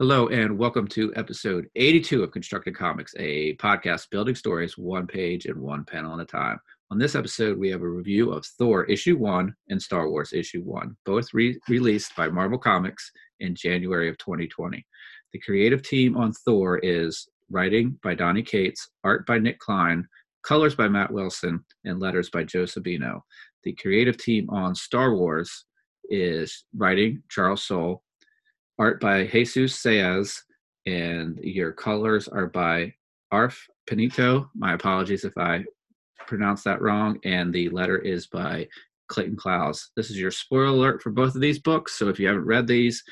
Hello, and welcome to episode 82 of Constructed Comics, a podcast building stories one page and one panel at a time. On this episode, we have a review of Thor issue one and Star Wars issue one, both re- released by Marvel Comics in January of 2020. The creative team on Thor is writing by Donny Cates, art by Nic Klein, colors by Matt Wilson, and letters by Joe Sabino. The creative team on Star Wars is writing Charles Soule, art by Jesus Saiz, and your colors are by Arf Pinito. My apologies if I pronounced that wrong. And the letter is by Clayton Cowles. This is your spoiler alert for both of these books. So if you haven't read these,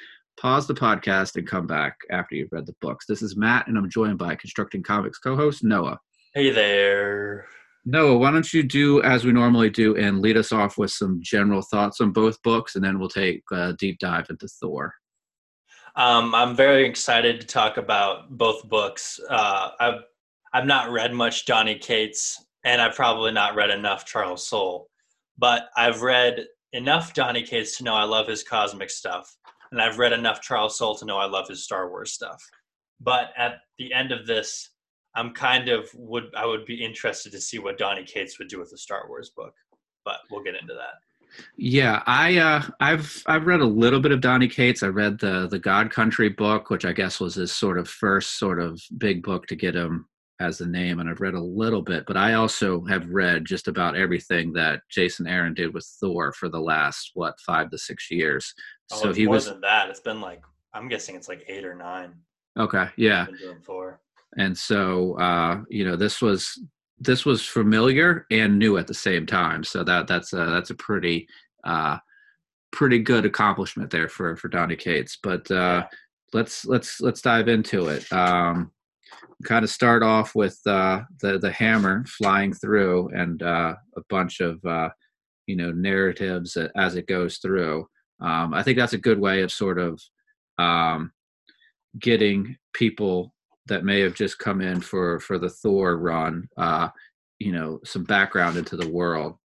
pause the podcast and come back after you've read the books. This is Matt, and I'm joined by Constructing Comics co host Noah. Hey there. Noah, why don't you do as we normally do and lead us off with some general thoughts on both books, and then we'll take a deep dive into Thor. Um, I'm very excited to talk about both books. Uh, I've I've not read much Donny Cates, and I've probably not read enough Charles Soule, but I've read enough Donny Cates to know I love his cosmic stuff, and I've read enough Charles Soule to know I love his Star Wars stuff. But at the end of this, I'm kind of would I would be interested to see what Donny Cates would do with the Star Wars book, but we'll get into that. Yeah, I uh, I've I've read a little bit of Donny Cates. I read the the God Country book, which I guess was his sort of first sort of big book to get him as a name, and I've read a little bit. But I also have read just about everything that Jason Aaron did with Thor for the last what five to six years. Oh, so he more was than that. It's been like I'm guessing it's like eight or nine. Okay, yeah. And so uh, you know, this was this was familiar and new at the same time. So that that's a, that's a pretty uh, pretty good accomplishment there for for Donny Cates. But uh, let's let's let's dive into it. Um, kind of start off with uh, the the hammer flying through and uh, a bunch of uh, you know narratives as it goes through. Um, I think that's a good way of sort of um, getting people that may have just come in for for the Thor run, uh, you know, some background into the world.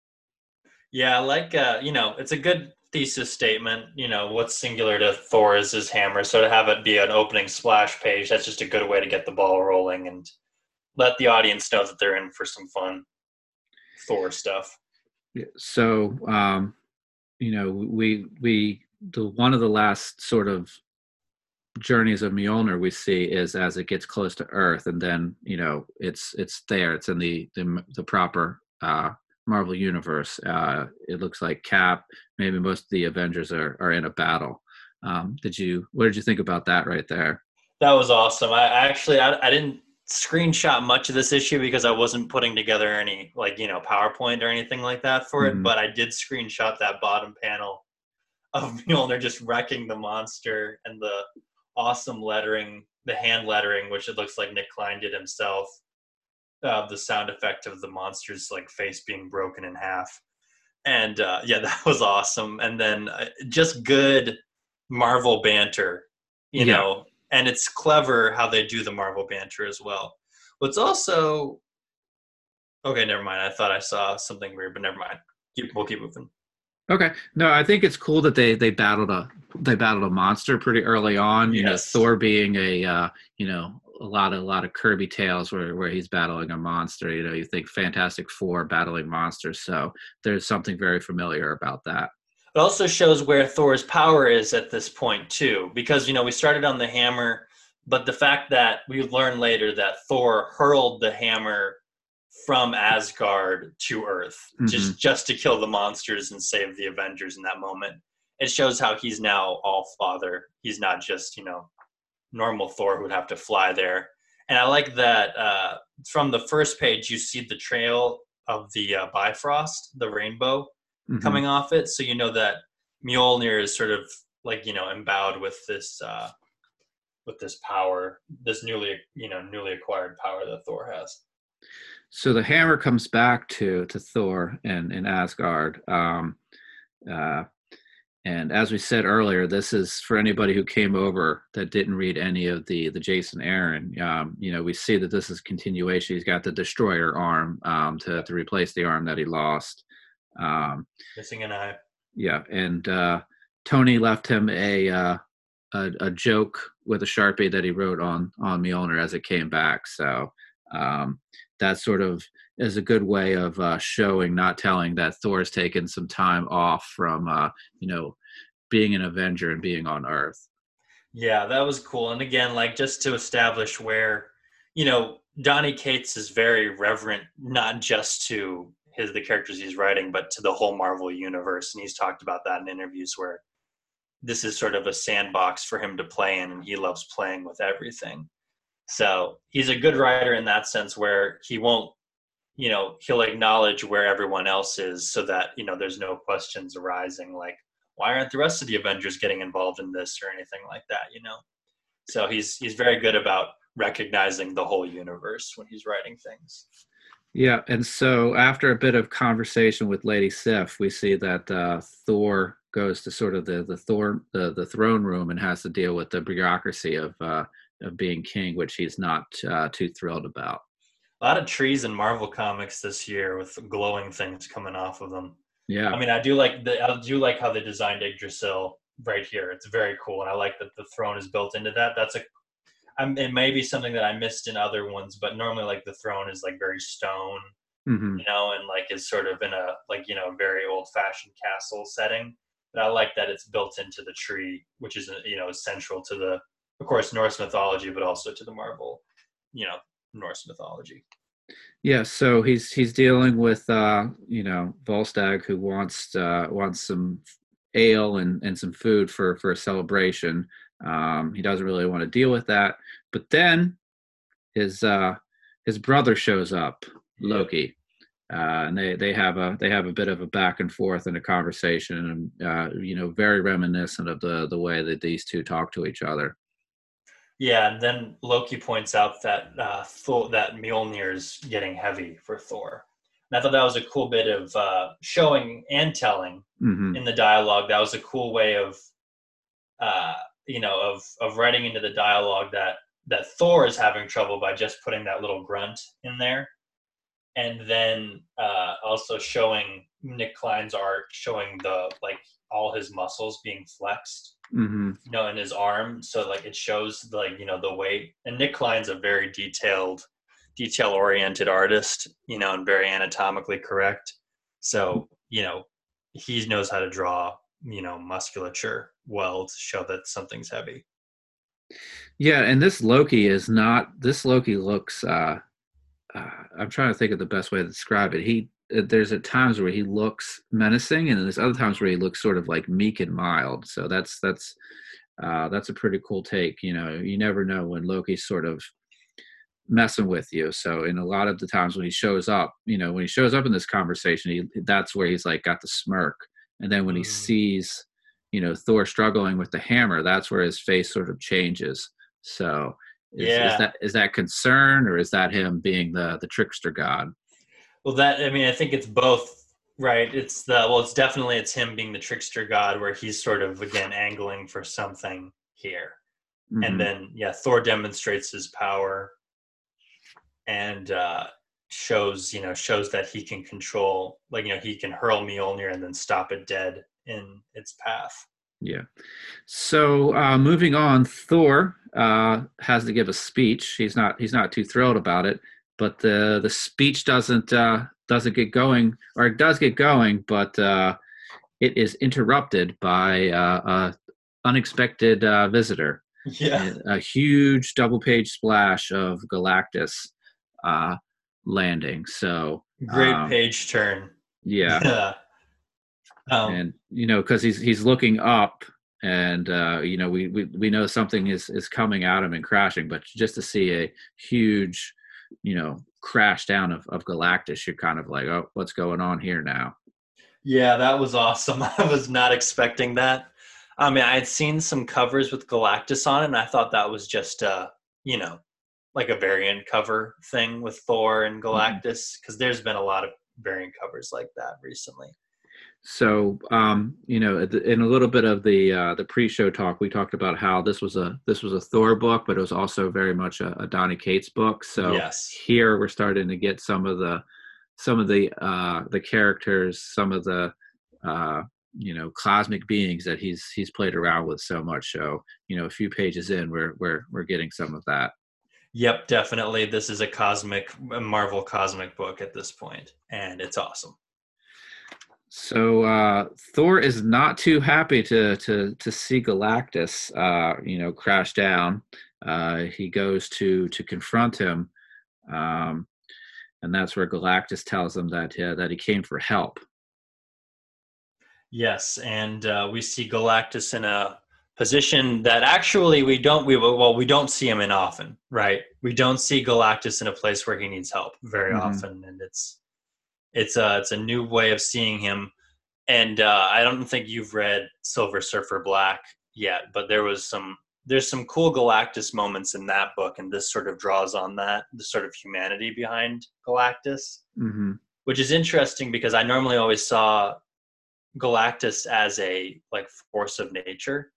Yeah, like uh, you know, it's a good thesis statement. You know, what's singular to Thor is his hammer. So to have it be an opening splash page, that's just a good way to get the ball rolling and let the audience know that they're in for some fun Thor stuff. So, um, you know, we we the one of the last sort of journeys of Mjolnir we see is as it gets close to Earth, and then you know it's it's there. It's in the the, the proper uh, Marvel universe. Uh, it looks like Cap, maybe most of the Avengers are are in a battle. Um, did you what did you think about that right there? That was awesome. I actually I, I didn't screenshot much of this issue because I wasn't putting together any like you know PowerPoint or anything like that for it, mm-hmm. but I did screenshot that bottom panel of Mjolnir just wrecking the monster and the awesome lettering, the hand lettering, which it looks like Nic Klein did himself. Uh, the sound effect of the monster's like face being broken in half, and uh, yeah, that was awesome. And then uh, just good Marvel banter, you yeah. know, and it's clever how they do the Marvel banter as well. What's also okay, never mind. I thought I saw something weird, but never mind. Keep, we'll keep moving. Okay. No, I think it's cool that they they battled a they battled a monster pretty early on. You yes. know, Thor being a uh, you know a lot of a lot of Kirby tales where where he's battling a monster. You know, you think Fantastic Four battling monsters, so there's something very familiar about that. It also shows where Thor's power is at this point too, because you know we started on the hammer, but the fact that we learn later that Thor hurled the hammer from Asgard to Earth mm-hmm. just just to kill the monsters and save the Avengers in that moment. It shows how he's now all father. He's not just you know normal Thor who would have to fly there. And I like that uh, from the first page you see the trail of the uh, Bifrost, the rainbow mm-hmm. coming off it, so you know that Mjolnir is sort of like you know endowed with this uh, with this power, this newly you know newly acquired power that Thor has. So the hammer comes back to to Thor in in Asgard. Um, uh, and as we said earlier, this is for anybody who came over that didn't read any of the the Jason Aaron. Um, you know, we see that this is continuation. He's got the destroyer arm um, to to replace the arm that he lost. Um, Missing an eye. Yeah, and uh, Tony left him a uh, a, a joke with a sharpie that he wrote on on Mjolnir as it came back. So um, that sort of is a good way of uh, showing, not telling that Thor's taken some time off from uh, you know being an Avenger and being on Earth. Yeah, that was cool. And again, like just to establish where, you know, Donny Cates is very reverent, not just to his the characters he's writing, but to the whole Marvel universe. And he's talked about that in interviews where this is sort of a sandbox for him to play in, and he loves playing with everything. So he's a good writer in that sense, where he won't, you know, he'll acknowledge where everyone else is, so that you know there's no questions arising like, why aren't the rest of the Avengers getting involved in this or anything like that, you know? So he's he's very good about recognizing the whole universe when he's writing things. Yeah, and so after a bit of conversation with Lady Sif, we see that uh, Thor goes to sort of the the Thor the, the throne room and has to deal with the bureaucracy of uh, of being king, which he's not uh, too thrilled about. A lot of trees in Marvel comics this year with glowing things coming off of them. Yeah, I mean, I do like the I do like how they designed Yggdrasil right here. It's very cool, and I like that the throne is built into that. That's a I'm, it may be something that I missed in other ones, but normally like the throne is like very stone, mm-hmm. you know, and like is sort of in a like you know very old fashioned castle setting. But I like that it's built into the tree, which is you know central to the, of course, Norse mythology, but also to the Marvel, you know, Norse mythology. Yeah, so he's he's dealing with uh, you know Volstagg who wants uh, wants some ale and, and some food for for a celebration. Um, he doesn't really want to deal with that. But then his uh, his brother shows up, Loki, uh, and they they have a they have a bit of a back and forth and a conversation, and uh, you know, very reminiscent of the the way that these two talk to each other. Yeah, and then Loki points out that uh, Thor, that Mjolnir is getting heavy for Thor. And I thought that was a cool bit of uh, showing and telling mm-hmm. in the dialogue. That was a cool way of uh, you know of of writing into the dialogue that that Thor is having trouble by just putting that little grunt in there, and then uh, also showing Nic Klein's art showing the like all his muscles being flexed, mm-hmm. you know, in his arm. So like it shows like you know the weight. And Nic Klein's a very detailed, detail oriented artist, you know, and very anatomically correct. So you know he knows how to draw you know musculature well to show that something's heavy yeah and this loki is not this loki looks uh, uh i'm trying to think of the best way to describe it he there's at times where he looks menacing and there's other times where he looks sort of like meek and mild. So that's that's uh that's a pretty cool take you know you never know when loki's sort of messing with you. So in a lot of the times when he shows up you know when he shows up in this conversation he that's where he's like got the smirk. And then when he mm. sees you know thor struggling with the hammer that's where his face sort of changes. So is, yeah. is that is that concern or is that him being the the trickster god well that i mean i think it's both right it's the well it's definitely it's him being the trickster god where he's sort of again angling for something here mm-hmm. and then yeah thor demonstrates his power and uh shows you know shows that he can control like you know he can hurl Mjolnir and then stop it dead in its path. Yeah. So uh, moving on, Thor uh, has to give a speech. He's not he's not too thrilled about it, but the the speech doesn't uh, doesn't get going, or it does get going, but uh, it is interrupted by uh, a unexpected uh, visitor. Yeah. A, huge double page splash of Galactus uh, landing. So great um, page turn. Yeah. yeah. Um, and you know, because he's he's looking up, and uh, you know, we, we we know something is is coming at him and crashing, but just to see a huge, you know, crash down of of Galactus, you're kind of like, oh, what's going on here now? Yeah, that was awesome. I was not expecting that. I mean, I had seen some covers with Galactus on it, and I thought that was just, uh, you know, like a variant cover thing with Thor and mm-hmm. Galactus because mm-hmm. there's been a lot of variant covers like that recently. So, um, you know, in a little bit of the uh, the pre-show talk, we talked about how this was a this was a Thor book, but it was also very much a, a Donny Cates book. So yes. here we're starting to get some of the some of the uh, the characters, some of the uh, you know cosmic beings that he's he's played around with so much. So you know, a few pages in, we're we're we're getting some of that. Yep, definitely. This is a cosmic a Marvel cosmic book at this point, and it's awesome. So uh, Thor is not too happy to to to see Galactus, uh, you know, crash down. Uh, he goes to to confront him, um, and that's where Galactus tells him that uh, that he came for help. Yes, and uh, we see Galactus in a position that actually we don't we well we don't see him in often, right? We don't see Galactus in a place where he needs help very mm-hmm. often, and it's it's a it's a new way of seeing him. And uh, I don't think you've read Silver Surfer Black yet, but there was some there's some cool Galactus moments in that book, and this sort of draws on that the sort of humanity behind Galactus, mm-hmm. which is interesting because I normally always saw Galactus as a like force of nature,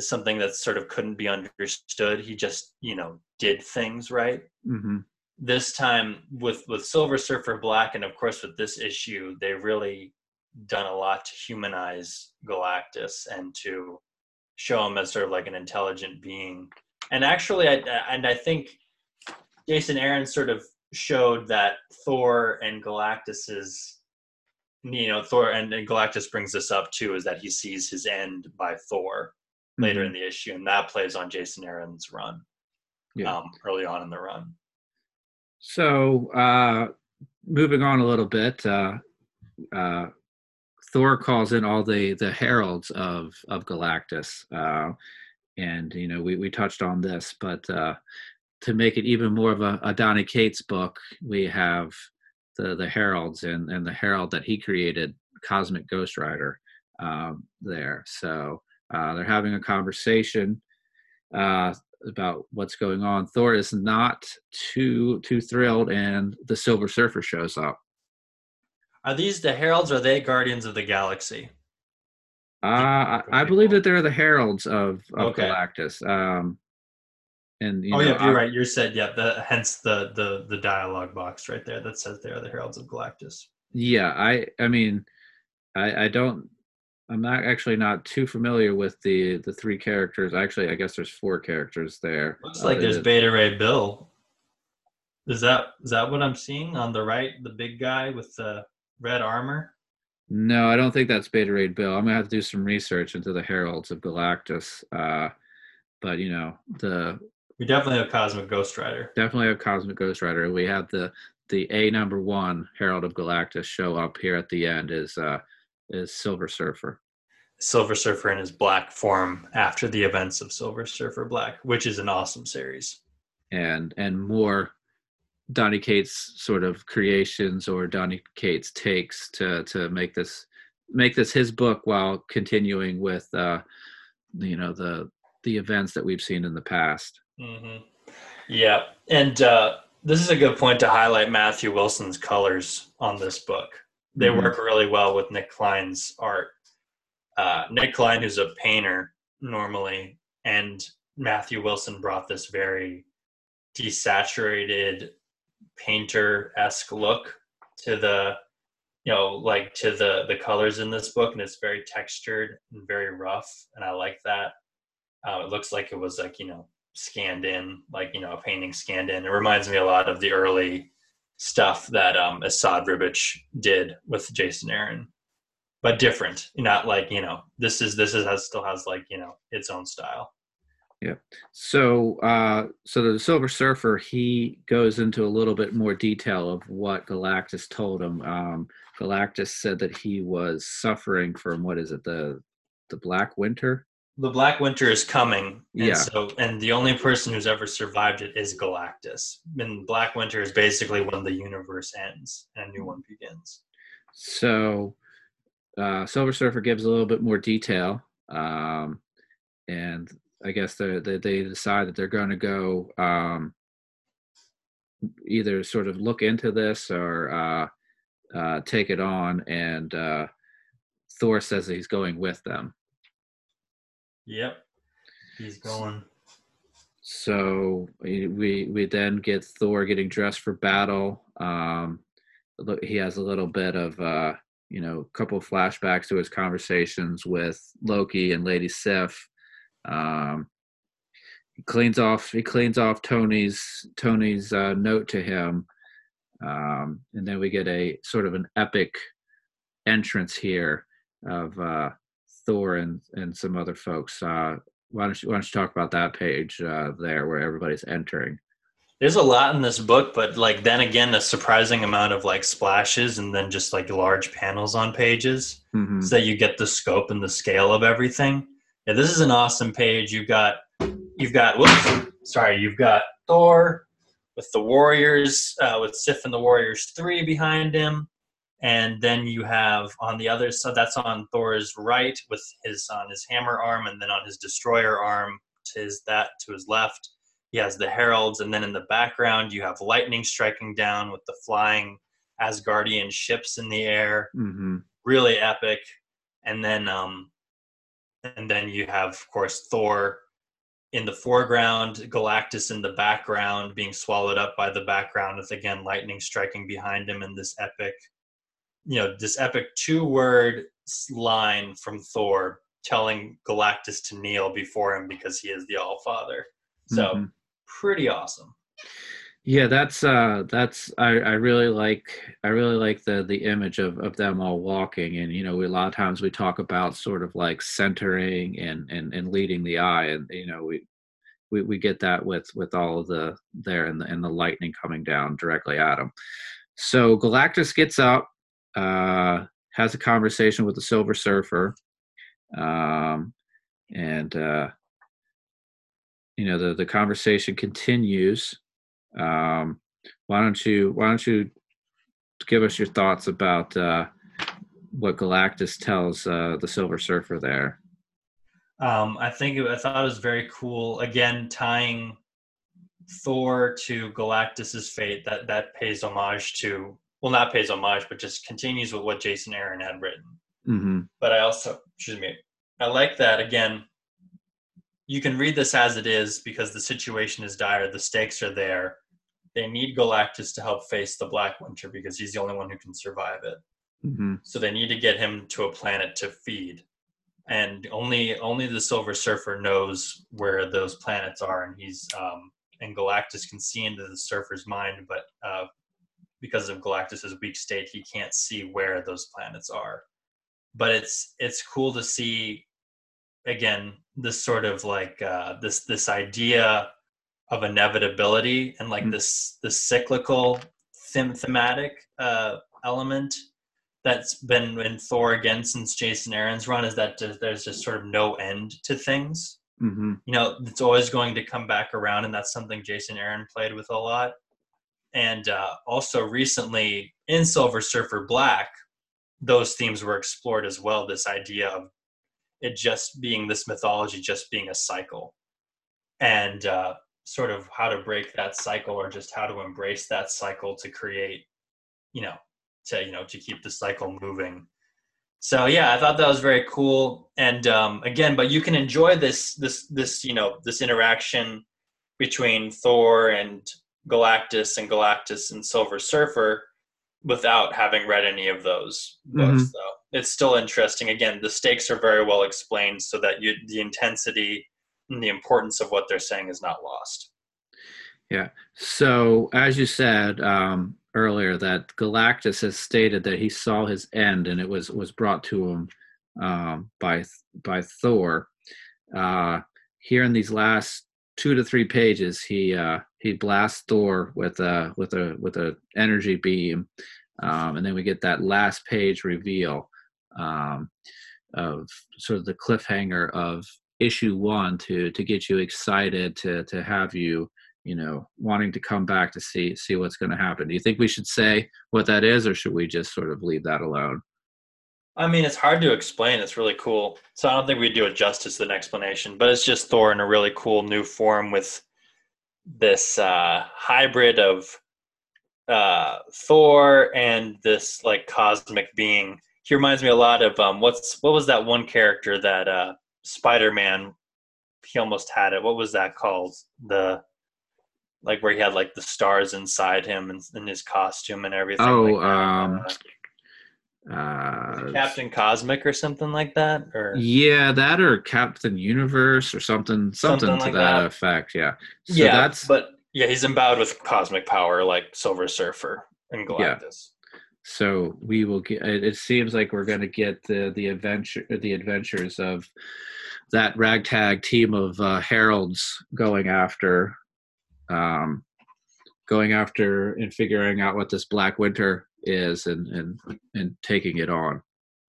something that sort of couldn't be understood. He just you know did things right. Mm-hmm this time with with Silver Surfer Black, and of course with this issue, they really done a lot to humanize Galactus and to show him as sort of like an intelligent being. And actually, I, and I think Jason Aaron sort of showed that Thor and Galactus's, you know, Thor and, and Galactus brings this up too, is that he sees his end by Thor mm-hmm. later in the issue, and that plays on Jason Aaron's run, yeah. um, early on in the run. So, uh, moving on a little bit, uh, uh, Thor calls in all the the heralds of of Galactus, uh, and you know we we touched on this, but uh, to make it even more of a, a Donny Cates book, we have the the heralds and and the herald that he created, Cosmic Ghost Rider, um, there. So uh, they're having a conversation. Uh, about what's going on. Thor is not too too thrilled, and the Silver Surfer shows up. Are these the heralds? or are they Guardians of the Galaxy? Uh, I, believe that they're the heralds of, of okay. Galactus. Um, and oh know, yeah, you're I, right. You said yeah. The hence the the the dialogue box right there that says they are the heralds of Galactus. Yeah, I I mean, I I don't I'm not actually not too familiar with the the three characters. Actually, I guess there's four characters there. Looks like uh, there's Beta Ray Bill. Is that is that what I'm seeing on the right? The big guy with the red armor. No, I don't think that's Beta Ray Bill. I'm gonna have to do some research into the Heralds of Galactus. Uh, but you know the we definitely have Cosmic Ghost Rider. Definitely have Cosmic Ghost Rider. We have the the A number one Herald of Galactus show up here at the end is uh, is Silver Surfer. Silver Surfer in his black form after the events of Silver Surfer Black, which is an awesome series. And and more Donny Cates sort of creations or Donny Cates takes to to make this make this his book while continuing with uh you know the the events that we've seen in the past. Mm-hmm. Yeah, and uh, this is a good point to highlight Matthew Wilson's colors on this book they mm-hmm. work really well with Nic Klein's art. Uh, Nic Klein, who's a painter normally, and Matthew Wilson brought this very desaturated painter esque look to the you know like to the the colors in this book and it's very textured and very rough and i like that uh, it looks like it was like you know scanned in like you know a painting scanned in it reminds me a lot of the early stuff that um, Esad Ribic did with Jason Aaron, but different. Not like you know this is this is has, still has like you know its own style. Yeah. So uh, so the Silver Surfer he goes into a little bit more detail of what Galactus told him. Um, Galactus said that he was suffering from what is it the the Black Winter the Black Winter is coming. And yeah. So, and the only person who's ever survived it is Galactus. And Black Winter is basically when the universe ends and a new one begins. So, uh, Silver Surfer gives a little bit more detail, um, and I guess they they, they decide that they're going to go um, either sort of look into this or uh, uh, take it on. And uh, Thor says that he's going with them. Yep, he's going. So we we then get Thor getting dressed for battle. Um, he has a little bit of uh, you know, a couple of flashbacks to his conversations with Loki and Lady Sif. Um, he cleans off he cleans off Tony's Tony's uh, note to him, um, and then we get a sort of an epic entrance here of uh, Thor and and some other folks. Uh, why don't you why don't you talk about that page uh, there where everybody's entering? There's a lot in this book, but like then again, a surprising amount of like splashes and then just like large panels on pages, Mm-hmm. so that you get the scope and the scale of everything. Yeah, this is an awesome page. You've got you've got whoops, sorry, you've got Thor with the Warriors, uh, with Sif and the Warriors three behind him, and then you have on the other side that's on Thor's right with his on his hammer arm, and then on his destroyer arm to his that to his left, he has the heralds, and then in the background you have lightning striking down with the flying Asgardian ships in the air. Mm-hmm. really epic. And then um and then you have of course thor in the foreground galactus in the background being swallowed up by the background with again lightning striking behind him in this epic you know this epic two word line from thor telling galactus to kneel before him because he is the all father so Mhm. pretty awesome. Yeah, that's uh that's I, I really like I really like the the image of, of them all walking. And you know we, a lot of times we talk about sort of like centering and and, and leading the eye. And you know we, we we get that with with all of the there and the and the lightning coming down directly at him So Galactus gets up, uh, has a conversation with the Silver Surfer, um, and uh, you know the the conversation continues um, why don't you why don't you give us your thoughts about uh, what Galactus tells uh, the Silver Surfer there? Um, I think I thought it was very cool. Again, tying Thor to Galactus's fate. That that pays homage to well, not pays homage, but just continues with what Jason Aaron had written. Mm-hmm. But I also, excuse me, I like that. Again, you can read this as it is because the situation is dire. The stakes are there. They need Galactus to help face the Black Winter because he's the only one who can survive it. Mm-hmm. So they need to get him to a planet to feed. And only only the Silver Surfer knows where those planets are, and he's um, and Galactus can see into the Surfer's mind, but uh, because of Galactus's weak state, he can't see where those planets are. But it's it's cool to see again this sort of like uh, this this idea of inevitability and like Mm. this this cyclical them- thematic uh, element that's been in Thor again since Jason Aaron's run is that there's just sort of no end to things. Mm-hmm. You know, it's always going to come back around, and that's something Jason Aaron played with a lot. And uh, also recently in Silver Surfer Black, those themes were explored as well. This idea of it just being this mythology, just being a cycle, and uh, sort of how to break that cycle, or just how to embrace that cycle to create, you know, to you know to keep the cycle moving. So yeah, I thought that was very cool. And um, again, but you can enjoy this this this you know this interaction between Thor and Galactus and Galactus and Silver Surfer without having read any of those books. Mhm. Though it's still interesting. Again, the stakes are very well explained, so that you the intensity and the importance of what they're saying is not lost. Yeah so, as you said um, earlier, that Galactus has stated that he saw his end, and it was was brought to him um, by by Thor. Uh, here in these last two to three pages, he uh, he blasts Thor with a with a with a energy beam, um, and then we get that last page reveal um, of sort of the cliffhanger of issue one to to get you excited to to have you you know wanting to come back to see see what's going to happen. Do you think we should say what that is or should we just sort of leave that alone I mean, it's hard to explain. It's really cool. So I don't think we do it justice to an explanation, but it's just Thor in a really cool new form with this uh, hybrid of uh, Thor and this like cosmic being. He reminds me a lot of um, what's what was that one character that uh, Spider Man? He almost had it. What was that called? The like where he had like the stars inside him and in his costume and everything. Oh, like um, Uh, Captain Cosmic or something like that, or Yeah, that or Captain Universe or something, something, Something to like that, that. effect. Yeah. So yeah, that's but yeah, he's endowed with cosmic power like Silver Surfer and Yeah. Galactus. so we will get. It, it seems like we're going to get the the adventure, the adventures of that ragtag team of uh, heralds going after, um, going after and figuring out what this Black Winter is and and and taking it on.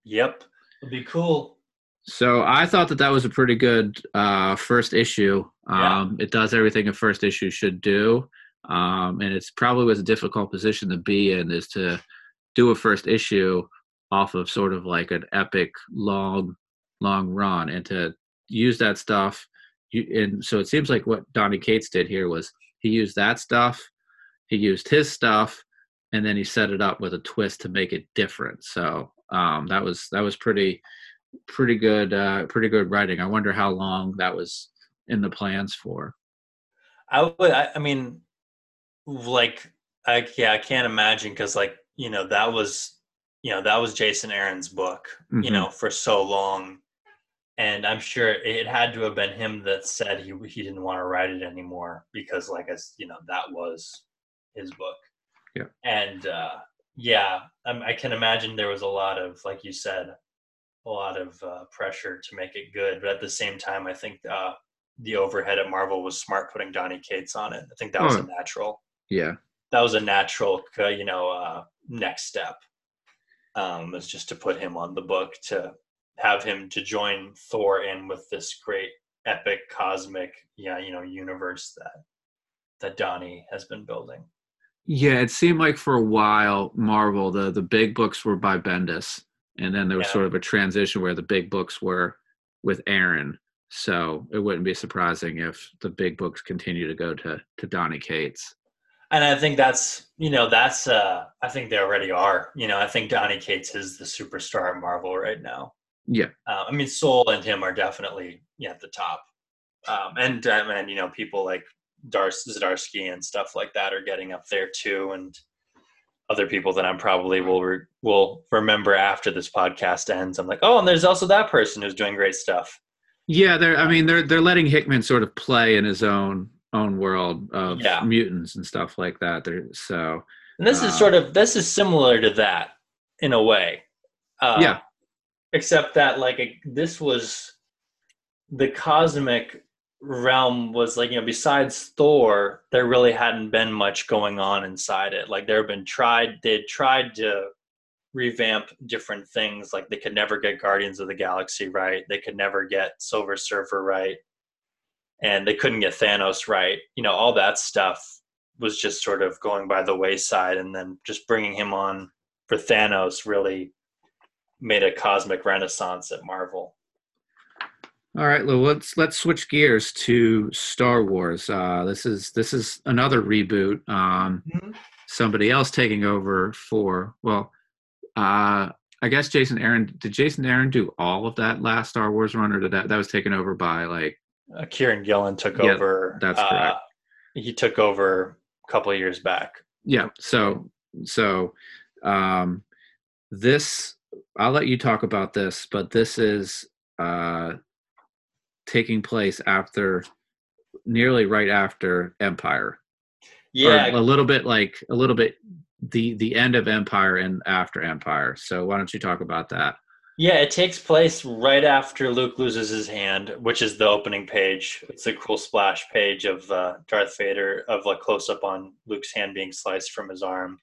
Yep, it'd be cool. So I thought that that was a pretty good uh, first issue. Yeah. Um, It does everything a first issue should do, um, and it's probably was a difficult position to be in is to do a first issue off of sort of like an epic long, long run, and to use that stuff. You, and so it seems like what Donny Cates did here was he used that stuff, he used his stuff, and then he set it up with a twist to make it different. So um, that was that was pretty pretty good uh pretty good writing i wonder how long that was in the plans for I would. I, I mean, like, I yeah, I can't imagine because like you know that was you know that was Jason Aaron's book. You Mhm. know for so long, and I'm sure it had to have been him that said he he didn't want to write it anymore because like as you know that was his book. Yeah. And uh, yeah, I, I can imagine there was a lot of like you said, a lot of uh, pressure to make it good, but at the same time, I think. Uh, the overhead at Marvel was smart putting Donny Cates on it. I think that was Oh. a natural. yeah That was a natural, uh, you know, uh, next step. Um, was just to put him on the book to have him to join Thor in with this great epic cosmic, yeah, you know, universe that that Donny has been building. Yeah it seemed like for a while marvel the the big books were by bendis and then there was Yeah. sort of a transition where the big books were with aaron so it wouldn't be surprising if the big books continue to go to to donny cates And I think that's, you know, that's, uh, I think they already are. You know, I think Donny Cates is the superstar at Marvel right now. yeah Uh, I mean, Soule and him are definitely yeah, at the top, um, and um, and you know people like Dars Zdarsky and stuff like that are getting up there too, and other people that I'm probably will re- will remember after this podcast ends. I'm like, oh, and there's also that person who's doing great stuff. yeah they're i mean they're they're letting hickman sort of play in his own own world of Yeah. mutants and stuff like that they're so And this is Uh, sort of this is similar to that in a way. Uh, Yeah. Except that like it, this was the cosmic realm was like you know besides Thor there really hadn't been much going on inside it. Like there have been tried they tried to revamp different things like they could never get Guardians of the Galaxy right. They could never get Silver Surfer right. And they couldn't get Thanos right. You know all that stuff was just sort of going by the wayside and then just bringing him on for Thanos really made a cosmic renaissance at Marvel. All right, well, let's let's switch gears to Star Wars. Uh, this is this is another reboot. Um, somebody else taking over for well, uh, I guess Jason Aaron. Did Jason Aaron do all of that last Star Wars run, or did that that was taken over by like? Uh, Kieron Gillen took Yeah, over. that's uh, correct. He took over a couple of years back. Yeah. So so um, this I'll let you talk about this, but this is uh, taking place after nearly right after Empire. Yeah, or a little bit like a little bit the the end of empire and after empire so why don't you talk about that yeah. It takes place right after Luke loses his hand, which is the opening page. It's a cool splash page of uh, Darth Vader of a close up on Luke's hand being sliced from his arm,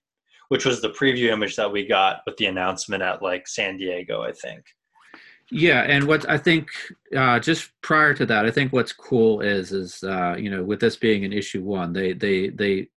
which was the preview image that we got with the announcement at like San Diego, I think. Yeah and what i think uh just prior to that i think what's cool is is uh you know with this being an issue one they they they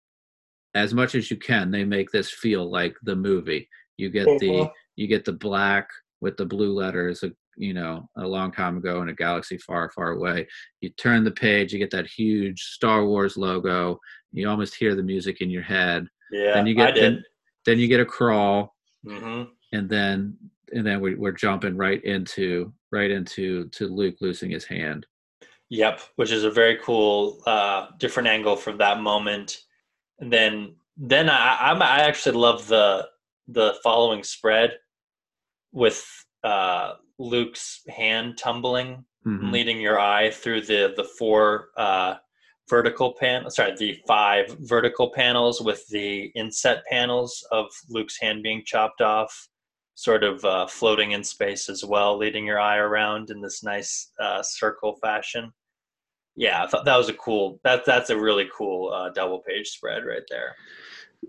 as much as you can they make this feel like the movie. You get the Mhm. you get the black with the blue letters uh, you know a long time ago in a galaxy far far away. You turn the page you get that huge star wars logo. You almost hear the music in your head. Yeah, then you I get did. then, then you get a crawl. Hmm and then and then we, we're jumping right into right into to luke losing his hand Yep, which is a very cool, uh, different angle from that moment. And then, then I, I'm, I actually love the the following spread with uh, Luke's hand tumbling, Mhm. leading your eye through the the four uh, vertical pan. Sorry, the five vertical panels with the inset panels of Luke's hand being chopped off, sort of uh, floating in space as well, leading your eye around in this nice uh, circle fashion. Yeah, I thought that was a cool. That that's a really cool uh, double page spread right there.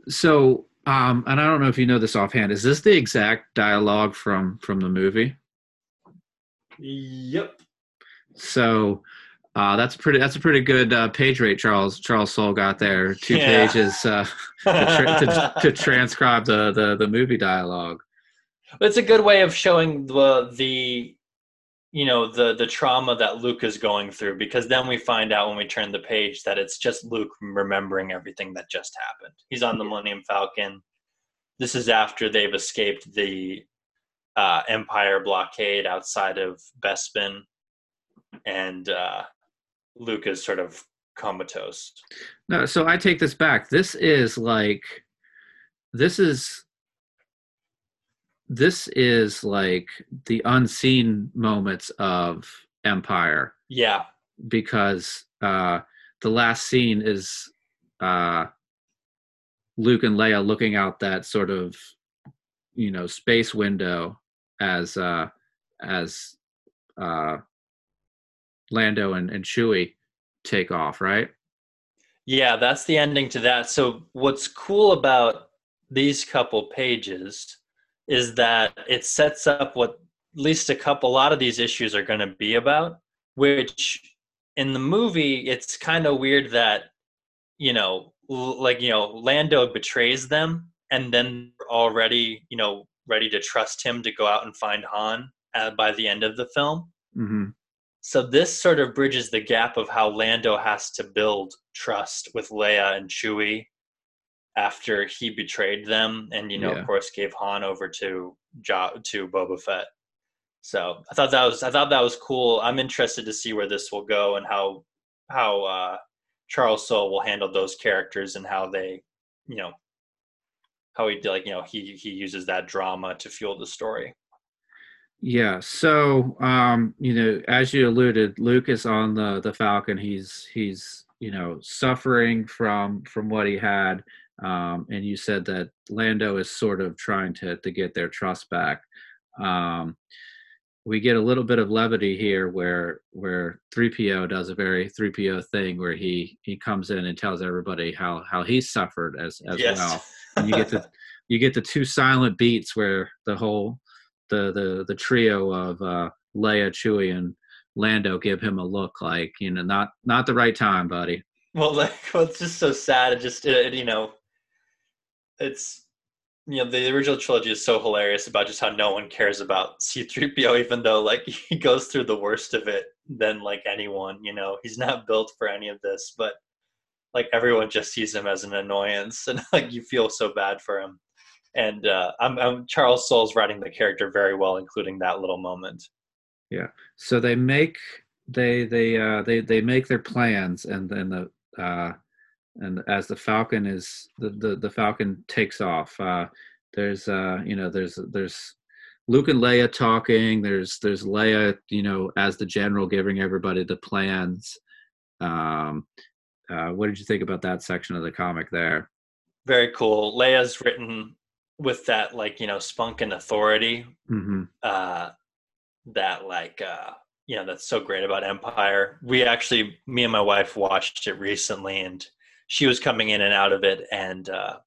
So, um, and I don't know if you know this offhand. Is this the exact dialogue from from the movie? Yep. So uh, that's pretty. That's a pretty good uh, page rate. Charles Charles Soule got there. Two Yeah. pages uh, to, tra- to, to transcribe the, the the movie dialogue. It's a good way of showing the the you know the the trauma that Luke is going through because then we find out when we turn the page that it's just Luke remembering everything that just happened. He's on the Millennium Falcon. This is after they've escaped the uh, Empire blockade outside of Bespin, and uh, Luke is sort of comatose. No, so I take this back. This is like, this is, this is like the unseen moments of Empire Yeah, because uh, the last scene is uh, Luke and Leia looking out that sort of, you know, space window as uh, as uh, Lando and, and Chewie take off, right? Yeah, that's the ending to that. So what's cool about these couple pages is that it sets up what at least a couple a lot of these issues are going to be about, which in the movie it's kind of weird that you know like you know Lando betrays them and then already, you know, ready to trust him to go out and find Han uh, by the end of the film. hmm So this sort of bridges the gap of how Lando has to build trust with Leia and Chewie after he betrayed them, and you know, Yeah. of course, gave Han over to jo- to Boba Fett. So I thought that was I thought that was cool. I'm interested to see where this will go and how how uh, Charles Soule will handle those characters and how they, you know, how he like you know he he uses that drama to fuel the story. Yeah. So, um, you know, as you alluded, Luke is on the the Falcon. He's he's you know suffering from from what he had, um, and you said that Lando is sort of trying to to get their trust back. Um, we get a little bit of levity here, where where 3PO does a very 3PO thing, where he he comes in and tells everybody how how he suffered as as well and you get the you get the two silent beats where the whole the the the trio of uh Leia, Chewie, and Lando give him a look like you know not not the right time, buddy. Well, like, well, it's just so sad. It just, it, you know, it's, you know, the original trilogy is so hilarious about just how no one cares about C3PO, even though, like, he goes through the worst of it than, like, anyone, you know, he's not built for any of this, but, like, everyone just sees him as an annoyance, and, like, you feel so bad for him. And uh, I'm, I'm Charles Soule's writing the character very well, including that little moment. Yeah. So they make they they uh they they make their plans and then the uh and as the Falcon is the the, the Falcon takes off. Uh there's uh you know there's there's Luke and Leia talking. There's there's Leia, you know, as the general giving everybody the plans. Um, uh, what did you think about that section of the comic there? Very cool. Leia's written with that, like, you know, spunk and authority hmm uh, that like uh, you know that's so great about Empire. We actually, me and my wife watched it recently, and she was coming in and out of it, and uh,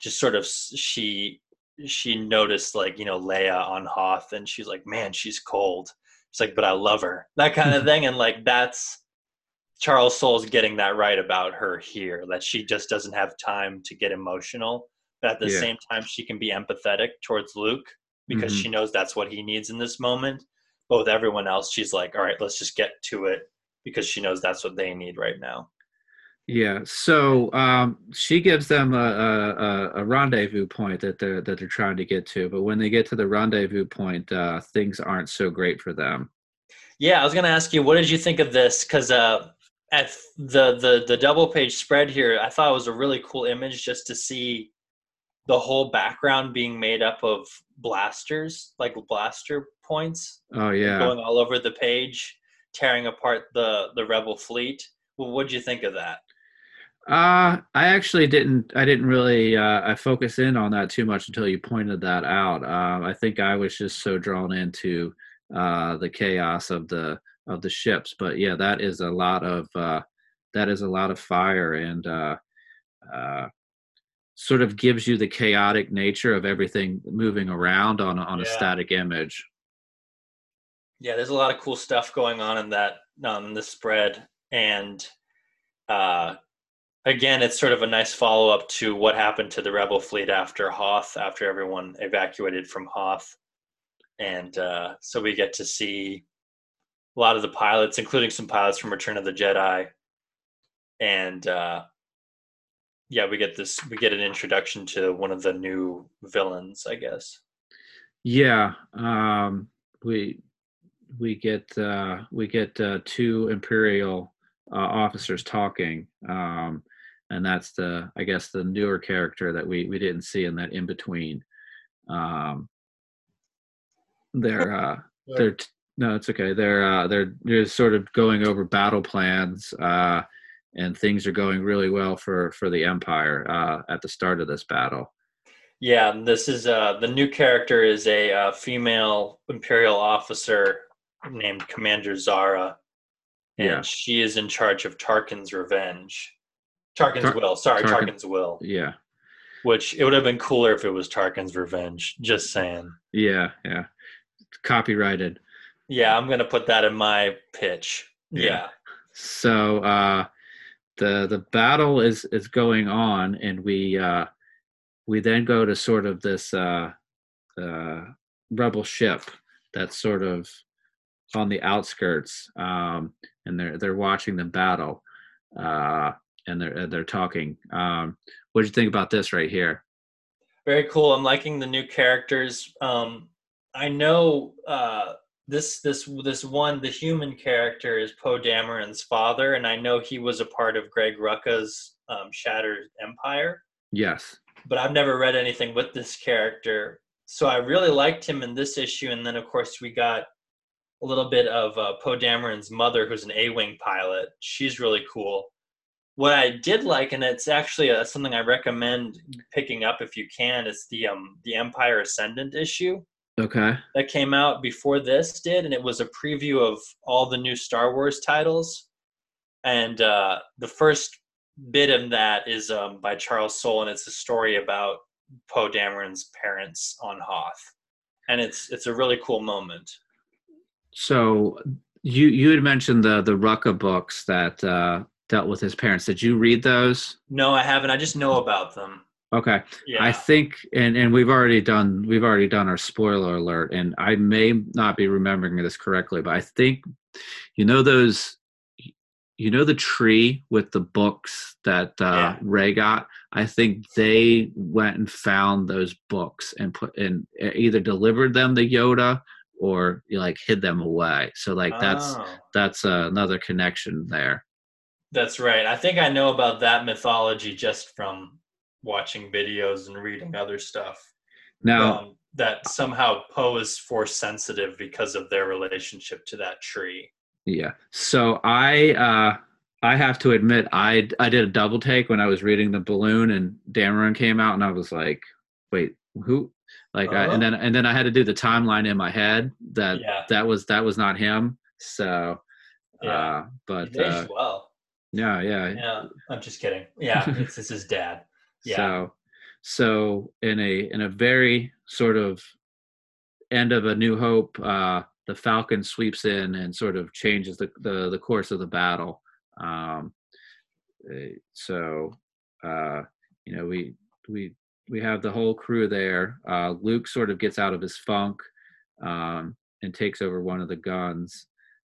just sort of she she noticed like you know Leia on Hoth, and she's like, man, she's cold. it's like, but I love her, that kind of thing, and like that's. Charles Soule's getting that right about her here, that she just doesn't have time to get emotional, but at the Yeah. same time she can be empathetic towards Luke because Mhm. she knows that's what he needs in this moment. But with everyone else, she's like, all right, let's just get to it because she knows that's what they need right now. Yeah. So um, she gives them a, a, a- rendezvous point that they're that they're trying to get to, but when they get to the rendezvous point, uh, things aren't so great for them. Yeah, I was going to ask you, what did you think of this? Because uh, at the, the the double page spread here, I thought it was a really cool image just to see the whole background being made up of blasters, like blaster points, Oh yeah. going all over the page, tearing apart the the rebel fleet. Well, what'd you think of that? Uh, I actually didn't. I didn't really. Uh, I focus in on that too much until you pointed that out. Um, I think I was just so drawn into uh, the chaos of the of the ships. But yeah, that is a lot of uh, that is a lot of fire and uh, uh, sort of gives you the chaotic nature of everything moving around on a- on a static image. Yeah, there's a lot of cool stuff going on in that on the spread, and uh, again, it's sort of a nice follow up to what happened to the rebel fleet after Hoth, after everyone evacuated from Hoth, and uh, so we get to see a lot of the pilots, including some pilots from Return of the Jedi, and uh, yeah, we get this. We get an introduction to one of the new villains, I guess. Yeah, um, we we get uh, we get uh, two imperial uh, officers talking, um, and that's the I guess the newer character that we we didn't see in that in between. Um, they're uh, they're no, it's okay. They're uh, they're they're sort of going over battle plans, uh, and things are going really well for for the Empire uh, at the start of this battle. Yeah, this is uh, the new character is a uh, female Imperial officer named Commander Zahra, and Yeah. she is in charge of Tarkin's revenge. Tarkin's Tar- will, sorry, Tarkin- Tarkin's will. Yeah, Which it would have been cooler if it was Tarkin's revenge. Just saying. yeah, yeah. Copyrighted. Yeah, I'm gonna put that in my pitch. Yeah. Yeah, so uh the the battle is is going on and we uh we then go to sort of this uh uh rebel ship that's sort of on the outskirts um and they're they're watching the battle uh and they're they're talking um what do you think about this right here very cool. I'm liking the new characters. Um, I know uh, this this this one, the human character is Poe Dameron's father, and I know he was a part of Greg Rucka's um, Shattered Empire. yes But I've never read anything with this character, so I really liked him in this issue. And then, of course, we got a little bit of uh, Poe Dameron's mother, who's an A-wing pilot. She's really cool. What I did like, and it's actually uh something I recommend picking up if you can, is the um, the Empire Ascendant issue okay that came out before this did, and it was a preview of all the new Star Wars titles. And uh, the first bit of that is um, by Charles Soule, and it's a story about Poe Dameron's parents on Hoth, and it's it's a really cool moment. so you you had mentioned the the rucka books that uh dealt with his parents did you read those No, I haven't. I just know about them. okay Yeah, I think, and and we've already done we've already done our spoiler alert, and I may not be remembering this correctly, but I think, you know those, you know the tree with the books that uh, Yeah. Rey got. I think they went and found those books and put in either delivered them to Yoda or you like hid them away. So like that's Oh, that's uh, another connection there. That's right. I think I know about that mythology just from watching videos and reading other stuff. Now, um, that somehow Poe is force sensitive because of their relationship to that tree. Yeah. So I uh I have to admit I I did a double take when I was reading the balloon and Dameron came out and I was like, wait, who like Uh-huh. and then and then I had to do the timeline in my head that Yeah. that was that was not him. So Yeah. uh but uh well. Yeah, yeah. Yeah, I'm just kidding. Yeah, it's, it's his dad. Yeah. So so in a in a very sort of end of a new hope, uh the Falcon sweeps in and sort of changes the the, the course of the battle. Um uh, so uh you know we we we have the whole crew there. Uh Luke sort of gets out of his funk um and takes over one of the guns.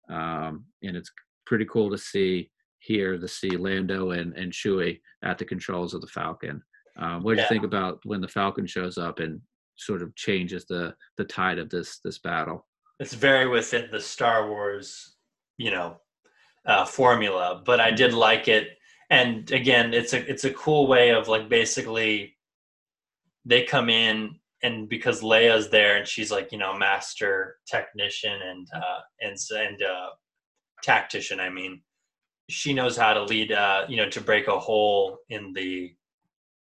Um and it's pretty cool to see here to see Lando and, and Chewie at the controls of the Falcon. Um, what do Yeah. you think about when the Falcon shows up and sort of changes the the tide of this this battle? It's very within the Star Wars, you know, uh, formula. But I did like it, and again, it's a it's a cool way of like basically they come in and because Leia's there and she's like you know master technician and uh, and and uh, tactician, I mean, she knows how to lead. Uh, you know, to break a hole in the,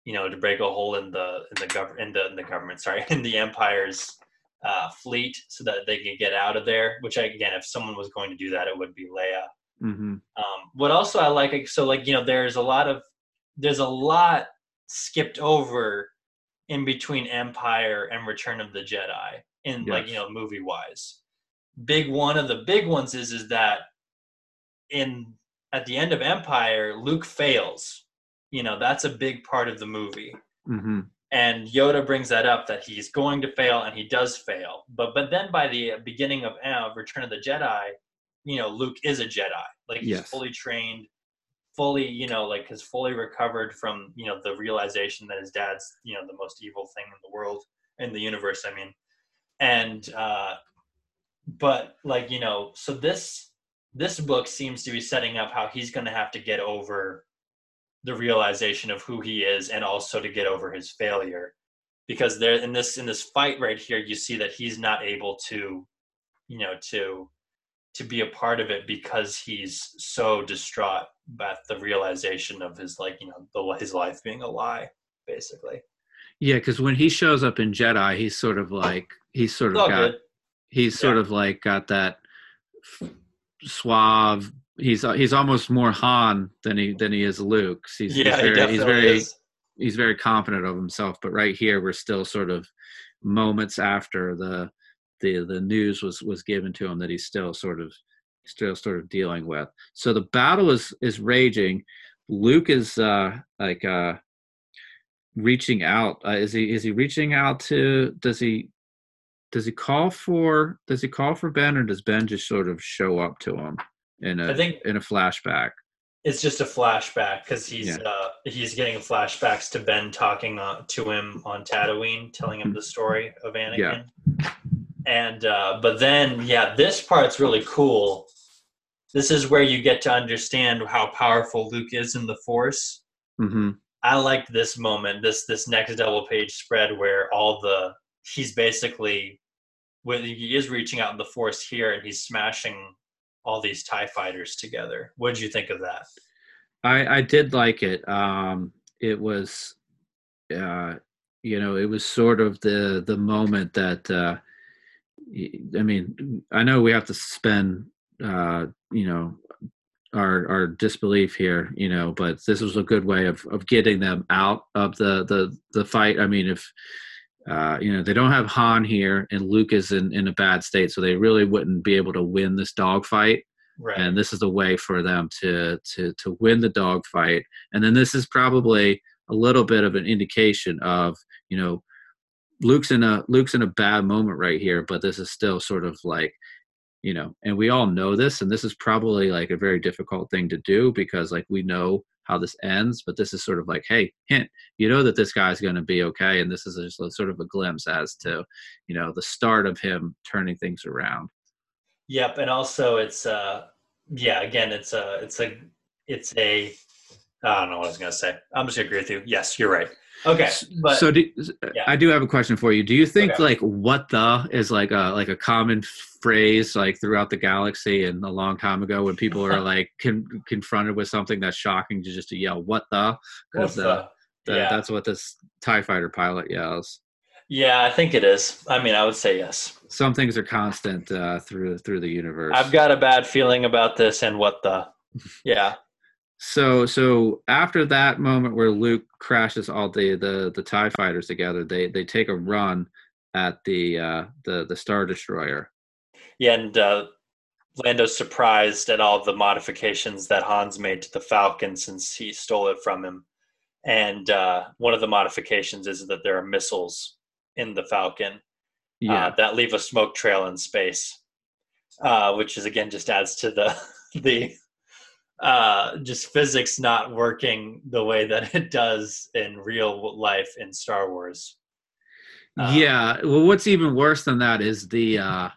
you know, to break a hole in the in the government in the in the government. Sorry, in the empire's uh, fleet, so that they can get out of there. Which again, if someone was going to do that, it would be Leia. Mm-hmm. Um, what also I like, so like you know, there's a lot of there's a lot skipped over in between Empire and Return of the Jedi in like you know movie wise. Big one of the big ones is is that in at the end of Empire, Luke fails. You know that's a big part of the movie, Mm-hmm. and Yoda brings that up that he's going to fail and he does fail. But but then by the beginning of uh, Return of the Jedi, you know Luke is a Jedi, like he's Yes. fully trained fully you know like has fully recovered from you know the realization that his dad's you know the most evil thing in the world in the universe i mean and uh but like you know so this this book seems to be setting up how he's going to have to get over the realization of who he is and also to get over his failure. Because there in this in this fight right here you see that he's not able to you know to to be a part of it because he's so distraught at the realization of his like you know the, his life being a lie basically. Yeah, because when he shows up in Jedi, he's sort of like he's sort of got good. he's sort of like got that suave. He's he's almost more Han than he than he is Luke. He's, yeah he's he very, definitely he's very is he's very confident of himself. But right here, we're still sort of moments after the the the news was was given to him that he's still sort of still sort of dealing with. So the battle is is raging. Luke is uh like uh reaching out. Uh, is he is he reaching out to does he does he call for does he call for Ben or does Ben just sort of show up to him in a i think in a flashback? it's just a flashback because he's Yeah. uh he's getting flashbacks to ben talking uh, to him on tatooine telling him the story of anakin Yeah. and uh but then yeah this part's really cool this is where you get to understand how powerful luke is in the force hmm I liked this moment, this this next double page spread where all the he's basically when he is reaching out in the force here and he's smashing all these TIE fighters together. What did you think of that? I I did like it. Um, it was, uh, you know, it was sort of the the moment that uh, I mean, I know we have to spend, uh, you know, our our disbelief here, you know, but this was a good way of of getting them out of the the the fight. I mean, if uh, you know they don't have Han here and Luke is in in a bad state, so they really wouldn't be able to win this dogfight Right. and this is a way for them to to to win the dogfight and then this is probably a little bit of an indication of you know luke's in a luke's in a bad moment right here but this is still sort of like you know and we all know this and this is probably like a very difficult thing to do because like we know how this ends but this is sort of like hey hint you know that this guy's going to be okay and this is just a, sort of a glimpse as to you know the start of him turning things around Yep, and also it's uh yeah, again it's a it's a it's a I don't know what I was gonna say. I'm just gonna agree with you. Yes, you're right. Okay. But so do, yeah. I do have a question for you. Do you think Okay. like "what the" is like a like a common phrase like throughout the galaxy and a long time ago when people are like con- confronted with something that's shocking to just to yell "what the"? Because uh, the the- yeah. that's what this Tie Fighter pilot yells. Yeah, I think it is. I mean I would say yes. Some things are constant uh, through through the universe. I've got a bad feeling about this and what the yeah. So so after that moment where Luke crashes all the the the Tie fighters together, they they take a run at the uh, the the Star Destroyer. Yeah, and uh, Lando's surprised at all the modifications that Han's made to the Falcon since he stole it from him. And uh, one of the modifications is that there are missiles in the Falcon Yeah, uh, that leave a smoke trail in space, uh, which is again just adds to the the uh, just physics not working the way that it does in real life in Star Wars. uh, yeah. Well, what's even worse than that is the uh,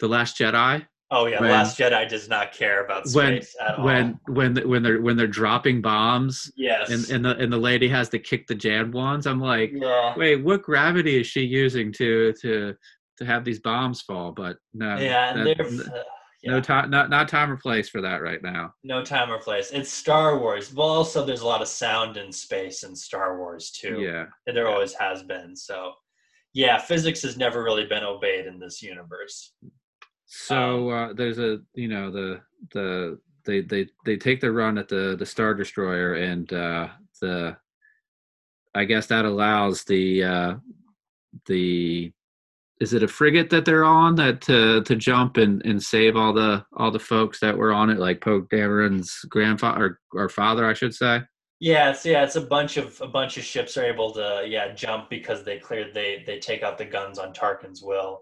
the Last Jedi. Oh yeah, When- Last Jedi does not care about when space at all. when when when they're when they're dropping bombs yes, and and the and the lady has to kick the jam ones. I'm like, yeah, wait, what gravity is she using to to to have these bombs fall? But no, yeah, and that- uh, no time, not not time or place for that right now. no time or place. It's Star Wars. Well, also there's a lot of sound in space in Star Wars too. Yeah, and there yeah. always has been. So, yeah, physics has never really been obeyed in this universe. So uh, there's a you know the the they they they take the run at the the star destroyer and uh, the I guess that allows the uh, the is it a frigate that they're on that to to jump and and save all the all the folks that were on it like Poe Dameron's grandfather or, or father I should say. Yeah, it's yeah, it's a bunch of a bunch of ships are able to yeah jump because they cleared they they take out the guns on Tarkin's will.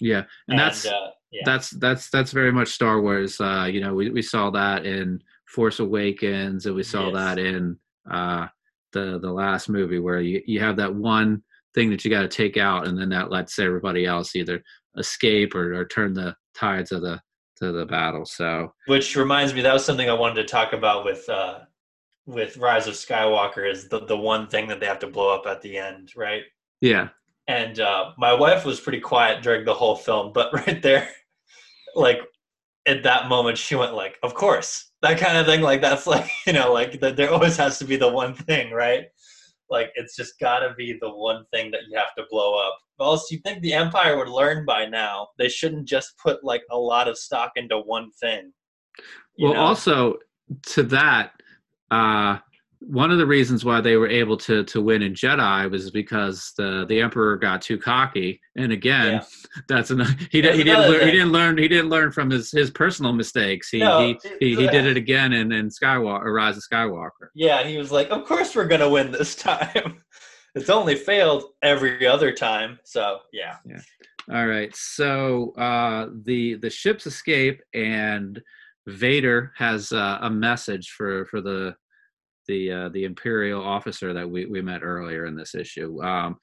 Yeah, and, that's uh, yeah that's that's that's very much Star Wars. Uh, you know, we, we saw that in Force Awakens, and we saw Yes. that in uh, the the last movie where you, you have that one thing that you got to take out, and then that lets everybody else either escape or, or turn the tides of the to the battle. So which reminds me that was something I wanted to talk about with uh with Rise of Skywalker is the the one thing that they have to blow up at the end, right? yeah, and uh, my wife was pretty quiet during the whole film but right there like at that moment she went like of course that kind of thing like that's like you know like that there always has to be the one thing right like it's just gotta be the one thing that you have to blow up. Else you think the empire would learn by now. They shouldn't just put like a lot of stock into one thing. Well, know? also to that, uh, one of the reasons why they were able to to win in Jedi was because the the Emperor got too cocky, and again, Yeah. that's an he That's he didn't learn, he didn't learn he didn't learn from his his personal mistakes. He No, he, he he did it again in in Skywalker, Rise of Skywalker. yeah he was like of course we're gonna win this time. It's only failed every other time. So yeah. All right, so uh, the the ships escape, and Vader has uh, a message for for the the uh, the Imperial officer that we we met earlier in this issue. Um,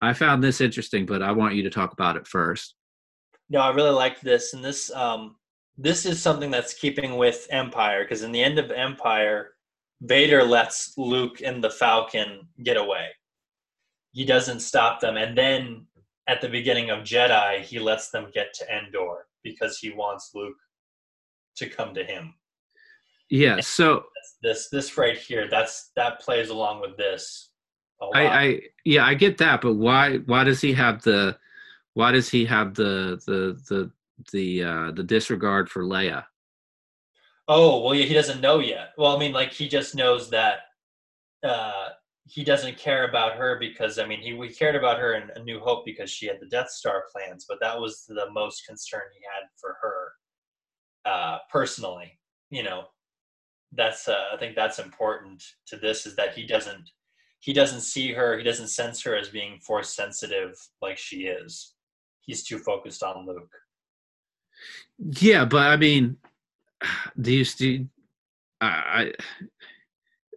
I found this interesting, but I want you to talk about it first. No, I really liked this, and this um this is something that's keeping with Empire because in the end of Empire, Vader lets Luke and the Falcon get away. He doesn't stop them, and then at the beginning of Jedi, he lets them get to Endor because he wants Luke to come to him. Yeah, so This this right here, that's that plays along with this. I, I yeah I get that, but why why does he have the why does he have the the the the uh, the disregard for Leia? Oh well, yeah, he doesn't know yet. Well, I mean, like he just knows that uh, he doesn't care about her because I mean, he we cared about her in A New Hope because she had the Death Star plans, but that was the most concern he had for her uh, personally. You know, that's uh, I think that's important to this is that he doesn't he doesn't see her, he doesn't sense her as being force sensitive like she is. He's too focused on Luke. Yeah, but I mean, do you do? I, I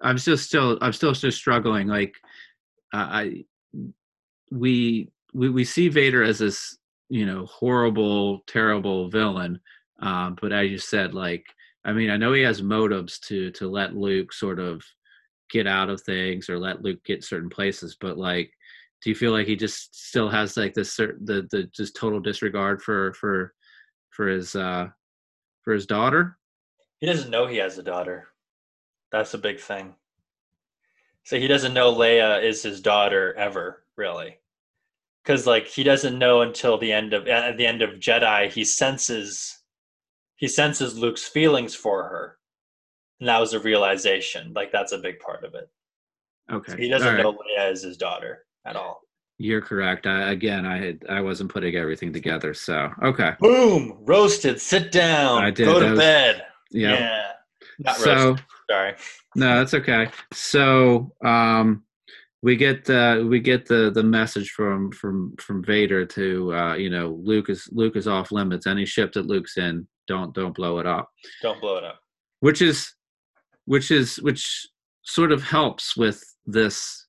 I'm still still I'm still still struggling. Like, uh, I we we we see Vader as this you know horrible, terrible villain. Um, but as you said, like, I mean, I know he has motives to to let Luke sort of get out of things or let Luke get certain places, but like. Do you feel like he just still has like this certain the the just total disregard for for for his uh for his daughter He doesn't know he has a daughter. That's a big thing. So he doesn't know Leia is his daughter ever, really. Cuz like he doesn't know until the end of at the end of Jedi he senses he senses Luke's feelings for her. And that was a realization. Like that's a big part of it. okay So he doesn't right. know Leia is his daughter at all. you're correct I, again i had i wasn't putting everything together so okay Boom, roasted. Sit down. I did, Go to was- bed. yeah, yeah. Not so roasted. Sorry. no that's okay so um we get uh we get the the message from from from vader to uh you know luke is luke is off limits any ship that luke's in don't don't blow it up Don't blow it up. which is which is which sort of helps with this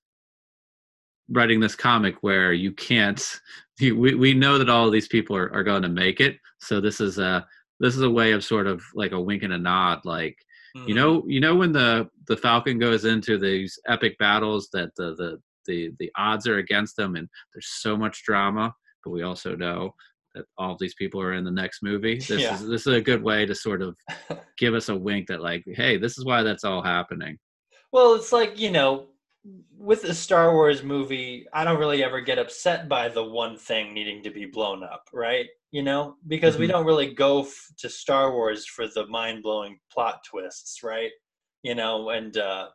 writing this comic where you can't you, we, we know that all of these people are, are going to make it so this is a this is a way of sort of like a wink and a nod, like Mhm. you know, you know when the the Falcon goes into these epic battles that the the the the odds are against them, and there's so much drama, but we also know that all of these people are in the next movie. This Yeah. is this is a good way to sort of give us a wink that like, hey, this is why that's all happening. Well, it's like, you know, with a Star Wars movie, I don't really ever get upset by the one thing needing to be blown up, right? You know, because we Mhm. don't really go f- to Star Wars for the mind blowing plot twists, right? You know, and uh,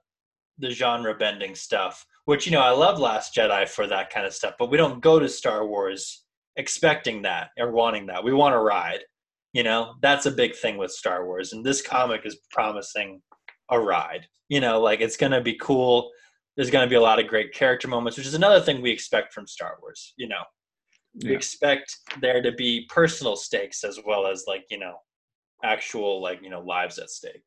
the genre bending stuff, which, you know, I love Last Jedi for that kind of stuff, but we don't go to Star Wars expecting that or wanting that. We want to ride. You know, that's a big thing with Star Wars. And this comic is promising a ride. You know, like it's going to be cool. There's going to be a lot of great character moments, which is another thing we expect from Star Wars. You know, we expect there to be personal stakes as well as like, you know, actual like, you know, lives at stake.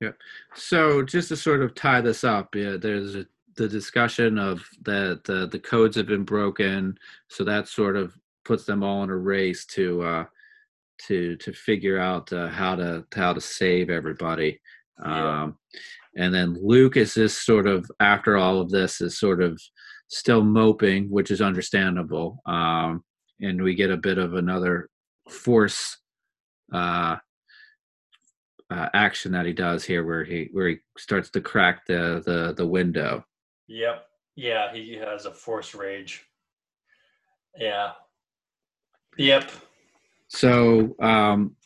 Yeah. So just to sort of tie this up, yeah, there's a, the discussion of that the the codes have been broken, so that sort of puts them all in a race to uh, to to figure out uh, how to how to save everybody. Yeah. Um, and then Luke is just sort of after all of this is sort of still moping, which is understandable. Um, and we get a bit of another force uh, uh, action that he does here, where he where he starts to crack the the the window. Yep. Yeah, he has a force rage. Yeah. Yep. So um,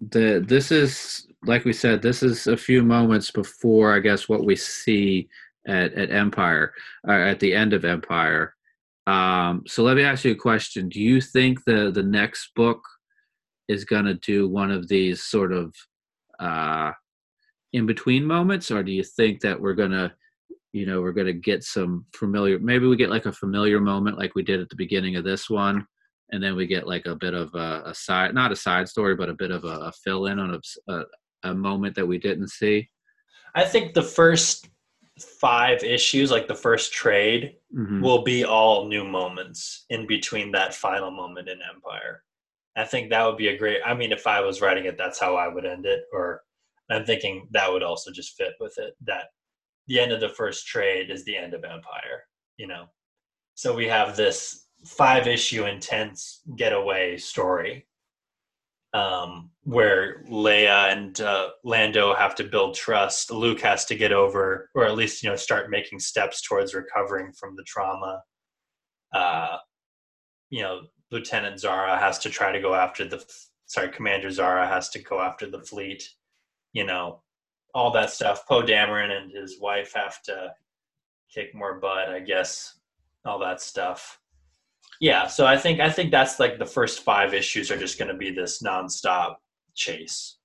the this is like we said, this is a few moments before I guess what we see at at Empire, uh, at the end of Empire. Um, so let me ask you a question: Do you think the the next book is going to do one of these sort of uh, in between moments, or do you think that we're going to you know we're going to get some familiar maybe we get like a familiar moment like we did at the beginning of this one and then we get like a bit of a, a side not a side story but a bit of a, a fill in on a moment that we didn't see I think the first five issues, like the first trade, Mhm. will be all new moments in between that final moment in Empire. I think that would be a great. I mean, if I was writing it, that's how I would end it. Or I'm thinking that would also just fit with it. That the end of the first trade is the end of Empire. You know, so we have this five issue intense getaway story um, where Leia and uh, Lando have to build trust. Luke has to get over, or at least you know, start making steps towards recovering from the trauma. Uh, you know, Lieutenant Zahra has to try to go after the. Sorry, Commander Zahra has to go after the fleet. You know, all that stuff. Poe Dameron and his wife have to kick more butt, I guess. All that stuff. Yeah, so I think I think that's like the first five issues are just going to be this nonstop chase.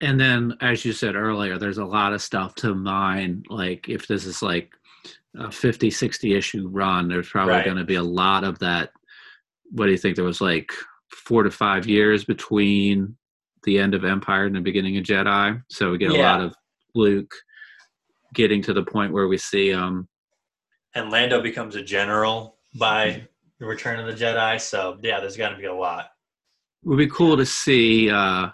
and then as you said earlier there's a lot of stuff to mine like if this is like a 50 60 issue run there's probably Right. going to be a lot of that what do you think there was like four to five years between the end of empire and the beginning of jedi so we get a lot of luke getting to the point where we see um And Lando becomes a general by the Return of the Jedi. So yeah, there's got to be a lot. it would be cool to see uh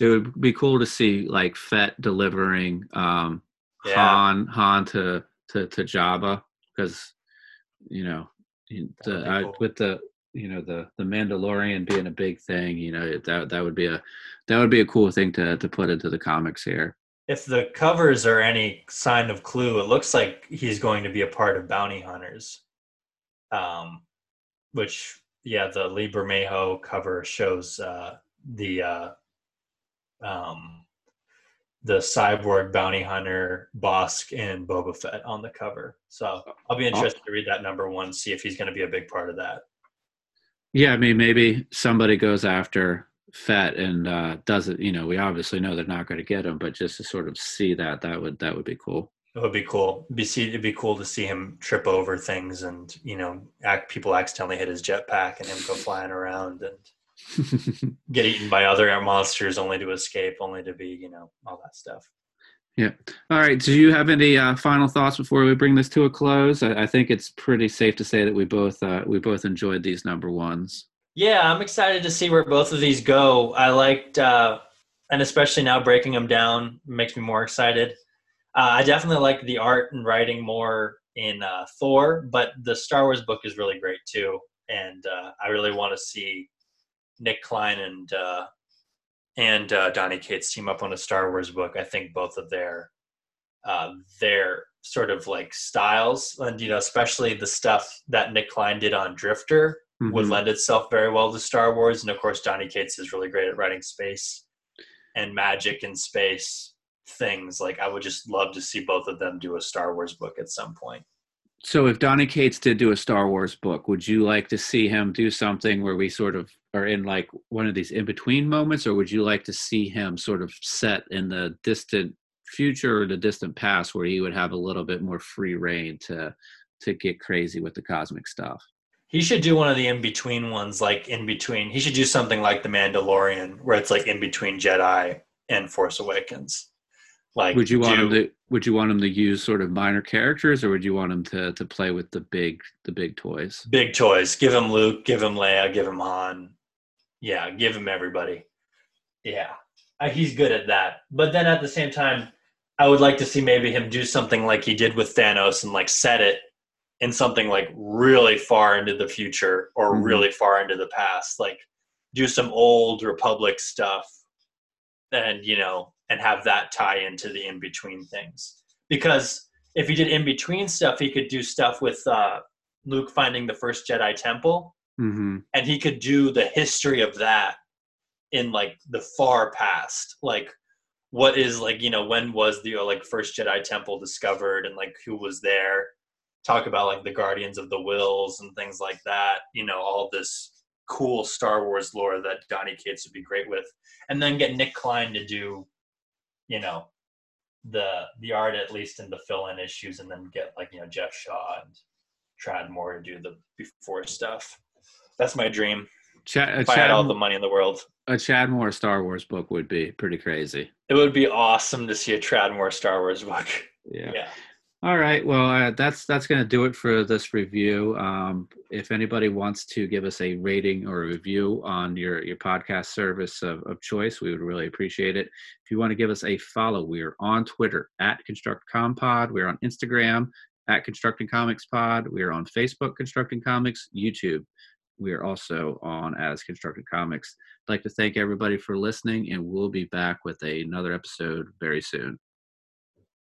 it would be cool to see like Fett delivering um Yeah. Han Han to to to Jabba because you know the, That would I, cool. with the you know the the Mandalorian being a big thing you know that that would be a that would be a cool thing to to put into the comics here If the covers are any sign of clue, it looks like he's going to be a part of Bounty Hunters. Um, which yeah, the Lee Bermejo cover shows uh, the uh, um, the cyborg bounty hunter Bossk and Boba Fett on the cover. So I'll be interested to read that number one, see if he's going to be a big part of that. yeah I mean maybe somebody goes after Fett and uh doesn't you know we obviously know they're not going to get him but just to sort of see that that would that would be cool It would be cool. Be see, it'd be cool to see him trip over things and you know, act, people accidentally hit his jetpack and him go flying around and get eaten by other monsters only to escape, only to be you know all that stuff. Yeah. All right. Do you have any uh, final thoughts before we bring this to a close? I, I think it's pretty safe to say that we both uh, we both enjoyed these number ones. Yeah, I'm excited to see where both of these go. I liked, uh, and especially now breaking them down makes me more excited. Uh, I definitely like the art and writing more in uh, Thor, but the Star Wars book is really great too, and uh, I really want to see Nic Klein and uh, and uh, Donny Cates team up on a Star Wars book. I think both of their uh, their sort of like styles, and you know, especially the stuff that Nic Klein did on Drifter, mm-hmm. would lend itself very well to Star Wars. And of course, Donny Cates is really great at writing space and magic and space things. Like, I would just love to see both of them do a Star Wars book at some point. So, if Donny Cates did do a Star Wars book, would you like to see him do something where we sort of are in like one of these in between moments, or would you like to see him sort of set in the distant future or the distant past where he would have a little bit more free reign to to get crazy with the cosmic stuff? He should do one of the in between ones, like in between. He should do something like The Mandalorian, where it's like in between Jedi and Force Awakens. Like, would you want do, him to? Would you want him to use sort of minor characters, or would you want him to to play with the big the big toys? Big toys. Give him Luke. Give him Leia. Give him Han. Yeah, give him everybody. Yeah, uh, he's good at that. But then at the same time, I would like to see maybe him do something like he did with Thanos and like set it in something like really far into the future or mm-hmm. really far into the past. Like do some old Republic stuff and you know and have that tie into the in between things. Because if he did in between stuff he could do stuff with uh, luke finding the first jedi temple. Mm-hmm. and he could do the history of that in like the far past. Like what is like you know when was the like first jedi temple discovered and like who was there? Talk about like the guardians of the Whills and things like that you know all this cool Star Wars lore that Donny Cates would be great with, and then get Nic Klein to do, you know, the the art at least in the fill-in issues, and then get like you know Geoff Shaw and Tradd Moore to do the before stuff. That's my dream. Ch- uh, if Chad, I had all the money in the world, a Tradd Moore Star Wars book would be pretty crazy. It would be awesome to see a Tradd Moore Star Wars book. Yeah. yeah. All right. Well, uh, that's that's going to do it for this review. Um, if anybody wants to give us a rating or a review on your your podcast service of, of choice, we would really appreciate it. If you want to give us a follow, we are on Twitter at Construct ConstructCompod. We're on Instagram at Constructing Comics Pod. We are on Facebook, Constructing Comics, YouTube. We are also on as Constructed Comics. I'd like to thank everybody for listening, and we'll be back with another episode very soon.